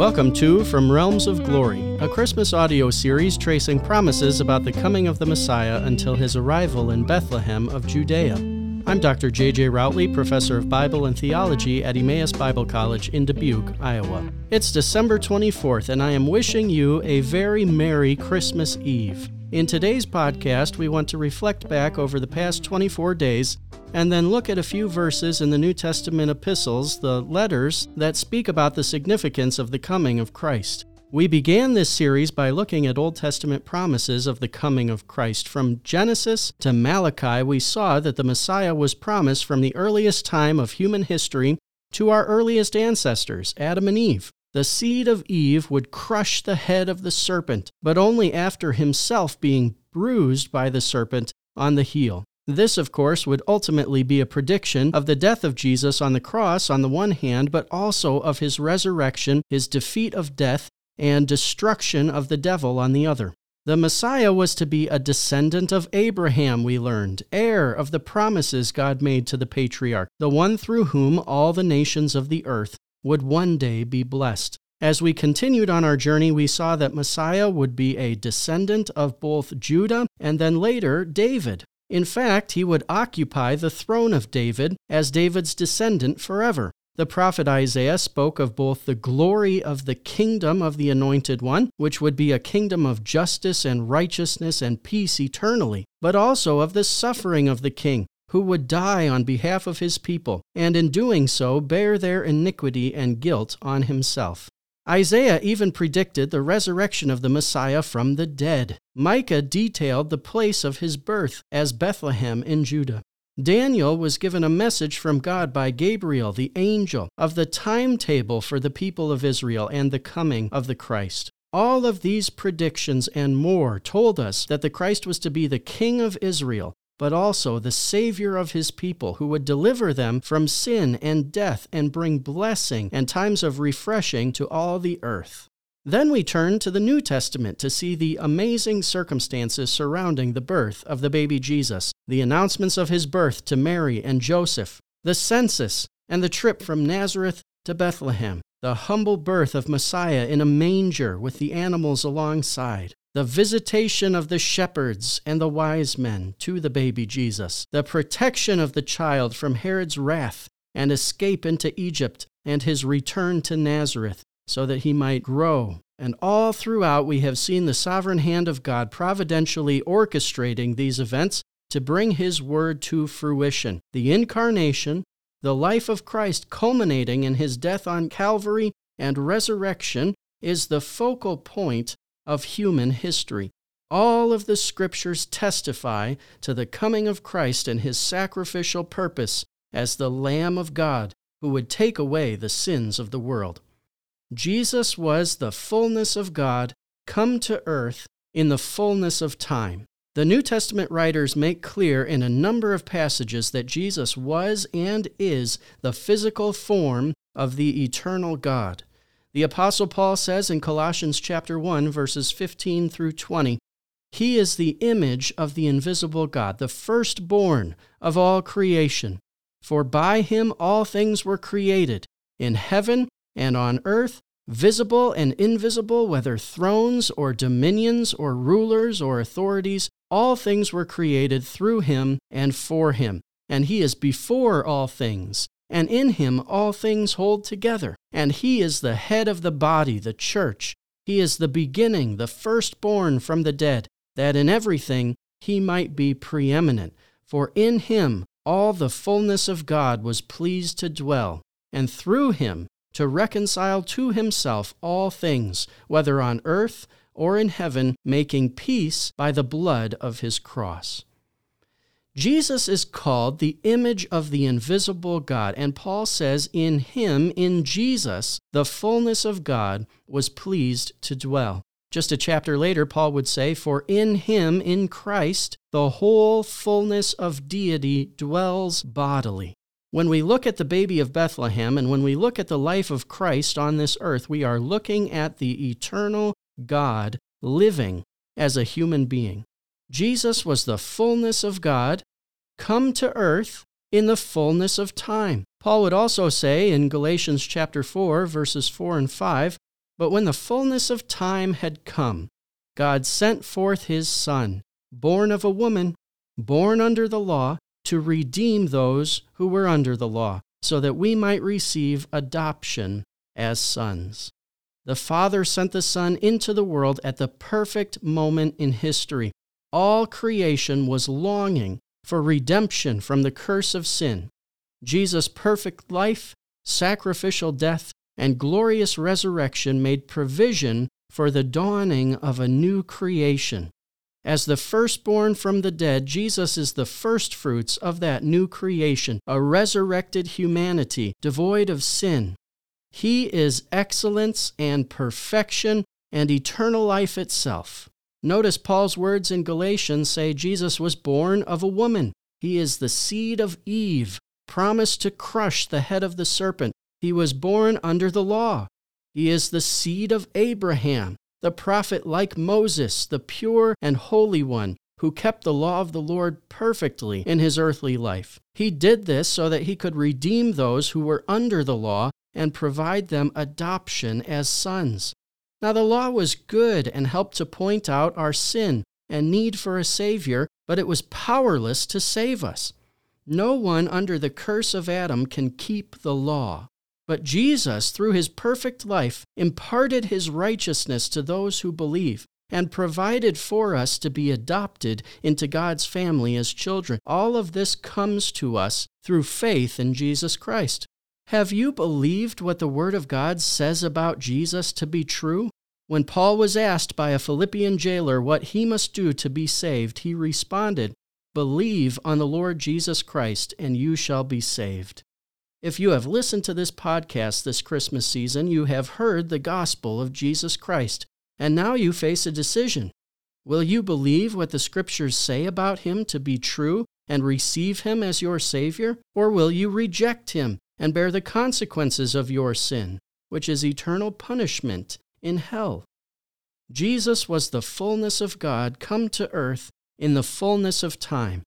Welcome to From Realms of Glory, a Christmas audio series tracing promises about the coming of the Messiah until his arrival in Bethlehem of Judea. I'm Dr. J.J. Routley, professor of Bible and Theology at Emmaus Bible College in Dubuque, Iowa. It's December 24th, and I am wishing you a very Merry Christmas Eve. In today's podcast, we want to reflect back over the past 24 days and then look at a few verses in the New Testament epistles, the letters that speak about the significance of the coming of Christ. We began this series by looking at Old Testament promises of the coming of Christ. From Genesis to Malachi, we saw that the Messiah was promised from the earliest time of human history to our earliest ancestors, Adam and Eve. The seed of Eve would crush the head of the serpent, but only after himself being bruised by the serpent on the heel. This, of course, would ultimately be a prediction of the death of Jesus on the cross on the one hand, but also of his resurrection, his defeat of death, and destruction of the devil on the other. The Messiah was to be a descendant of Abraham, we learned, heir of the promises God made to the patriarch, the one through whom all the nations of the earth would one day be blessed. As we continued on our journey, we saw that Messiah would be a descendant of both Judah and then later David, in fact, he would occupy the throne of David as David's descendant forever. The prophet Isaiah spoke of both the glory of the kingdom of the Anointed One, which would be a kingdom of justice and righteousness and peace eternally, but also of the suffering of the king, who would die on behalf of his people, and in doing so bear their iniquity and guilt on himself. Isaiah even predicted the resurrection of the Messiah from the dead. Micah detailed the place of his birth as Bethlehem in Judah. Daniel was given a message from God by Gabriel, the angel, of the timetable for the people of Israel and the coming of the Christ. All of these predictions and more told us that the Christ was to be the King of Israel, but also the Savior of his people, who would deliver them from sin and death and bring blessing and times of refreshing to all the earth. Then we turn to the New Testament to see the amazing circumstances surrounding the birth of the baby Jesus, the announcements of his birth to Mary and Joseph, the census, and the trip from Nazareth to Bethlehem, the humble birth of Messiah in a manger with the animals alongside, the visitation of the shepherds and the wise men to the baby Jesus, the protection of the child from Herod's wrath and escape into Egypt, and his return to Nazareth, so that he might grow. And all throughout, we have seen the sovereign hand of God providentially orchestrating these events to bring his word to fruition. The incarnation, the life of Christ culminating in his death on Calvary and resurrection, is the focal point of human history. All of the scriptures testify to the coming of Christ and his sacrificial purpose as the Lamb of God who would take away the sins of the world. Jesus was the fullness of God come to earth in the fullness of time. The New Testament writers make clear in a number of passages that Jesus was and is the physical form of the eternal God. The apostle Paul says in Colossians chapter 1 verses 15 through 20, he is the image of the invisible God, the firstborn of all creation. For by him all things were created, in heaven and on earth, visible and invisible, whether thrones or dominions or rulers or authorities, all things were created through him and for him. And he is before all things, and in him all things hold together. And he is the head of the body, the church. He is the beginning, the firstborn from the dead, that in everything he might be preeminent. For in him all the fullness of God was pleased to dwell, and through him to reconcile to himself all things, whether on earth or in heaven, making peace by the blood of his cross. Jesus is called the image of the invisible God, and Paul says, In him, in Jesus, the fullness of God was pleased to dwell. Just a chapter later, Paul would say, For in him, in Christ, the whole fullness of deity dwells bodily. When we look at the baby of Bethlehem and when we look at the life of Christ on this earth, we are looking at the eternal God living as a human being. Jesus was the fullness of God, come to earth in the fullness of time. Paul would also say in Galatians chapter 4 verses 4 and 5 But when the fullness of time had come, God sent forth his Son, born of a woman, born under the law, to redeem those who were under the law, so that we might receive adoption as sons. The Father sent the Son into the world at the perfect moment in history. All creation was longing for redemption from the curse of sin. Jesus' perfect life, sacrificial death, and glorious resurrection made provision for the dawning of a new creation. As the firstborn from the dead, Jesus is the firstfruits of that new creation, a resurrected humanity devoid of sin. He is excellence and perfection and eternal life itself. Notice Paul's words in Galatians say Jesus was born of a woman. He is the seed of Eve, promised to crush the head of the serpent. He was born under the law. He is the seed of Abraham, the prophet like Moses, the pure and holy one, who kept the law of the Lord perfectly in his earthly life. He did this so that he could redeem those who were under the law and provide them adoption as sons. Now, the law was good and helped to point out our sin and need for a Savior, but it was powerless to save us. No one under the curse of Adam can keep the law. But Jesus, through his perfect life, imparted his righteousness to those who believe and provided for us to be adopted into God's family as children. All of this comes to us through faith in Jesus Christ. Have you believed what the Word of God says about Jesus to be true? When Paul was asked by a Philippian jailer what he must do to be saved, he responded, Believe on the Lord Jesus Christ, and you shall be saved. If you have listened to this podcast this Christmas season, you have heard the gospel of Jesus Christ, and now you face a decision. Will you believe what the scriptures say about him to be true and receive him as your Savior? Or will you reject him and bear the consequences of your sin, which is eternal punishment in hell? Jesus was the fullness of God come to earth in the fullness of time.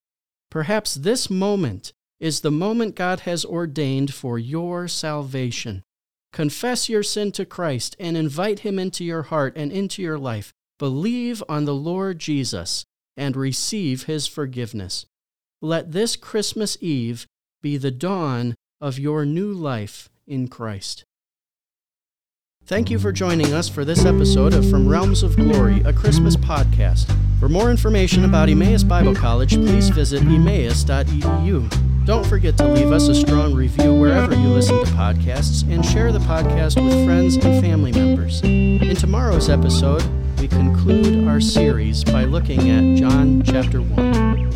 Perhaps this moment is the moment God has ordained for your salvation. Confess your sin to Christ and invite Him into your heart and into your life. Believe on the Lord Jesus and receive His forgiveness. Let this Christmas Eve be the dawn of your new life in Christ. Thank you for joining us for this episode of From Realms of Glory, a Christmas podcast. For more information about Emmaus Bible College, please visit emmaus.edu. Don't forget to leave us a strong review wherever you listen to podcasts and share the podcast with friends and family members. In tomorrow's episode, we conclude our series by looking at John chapter 1.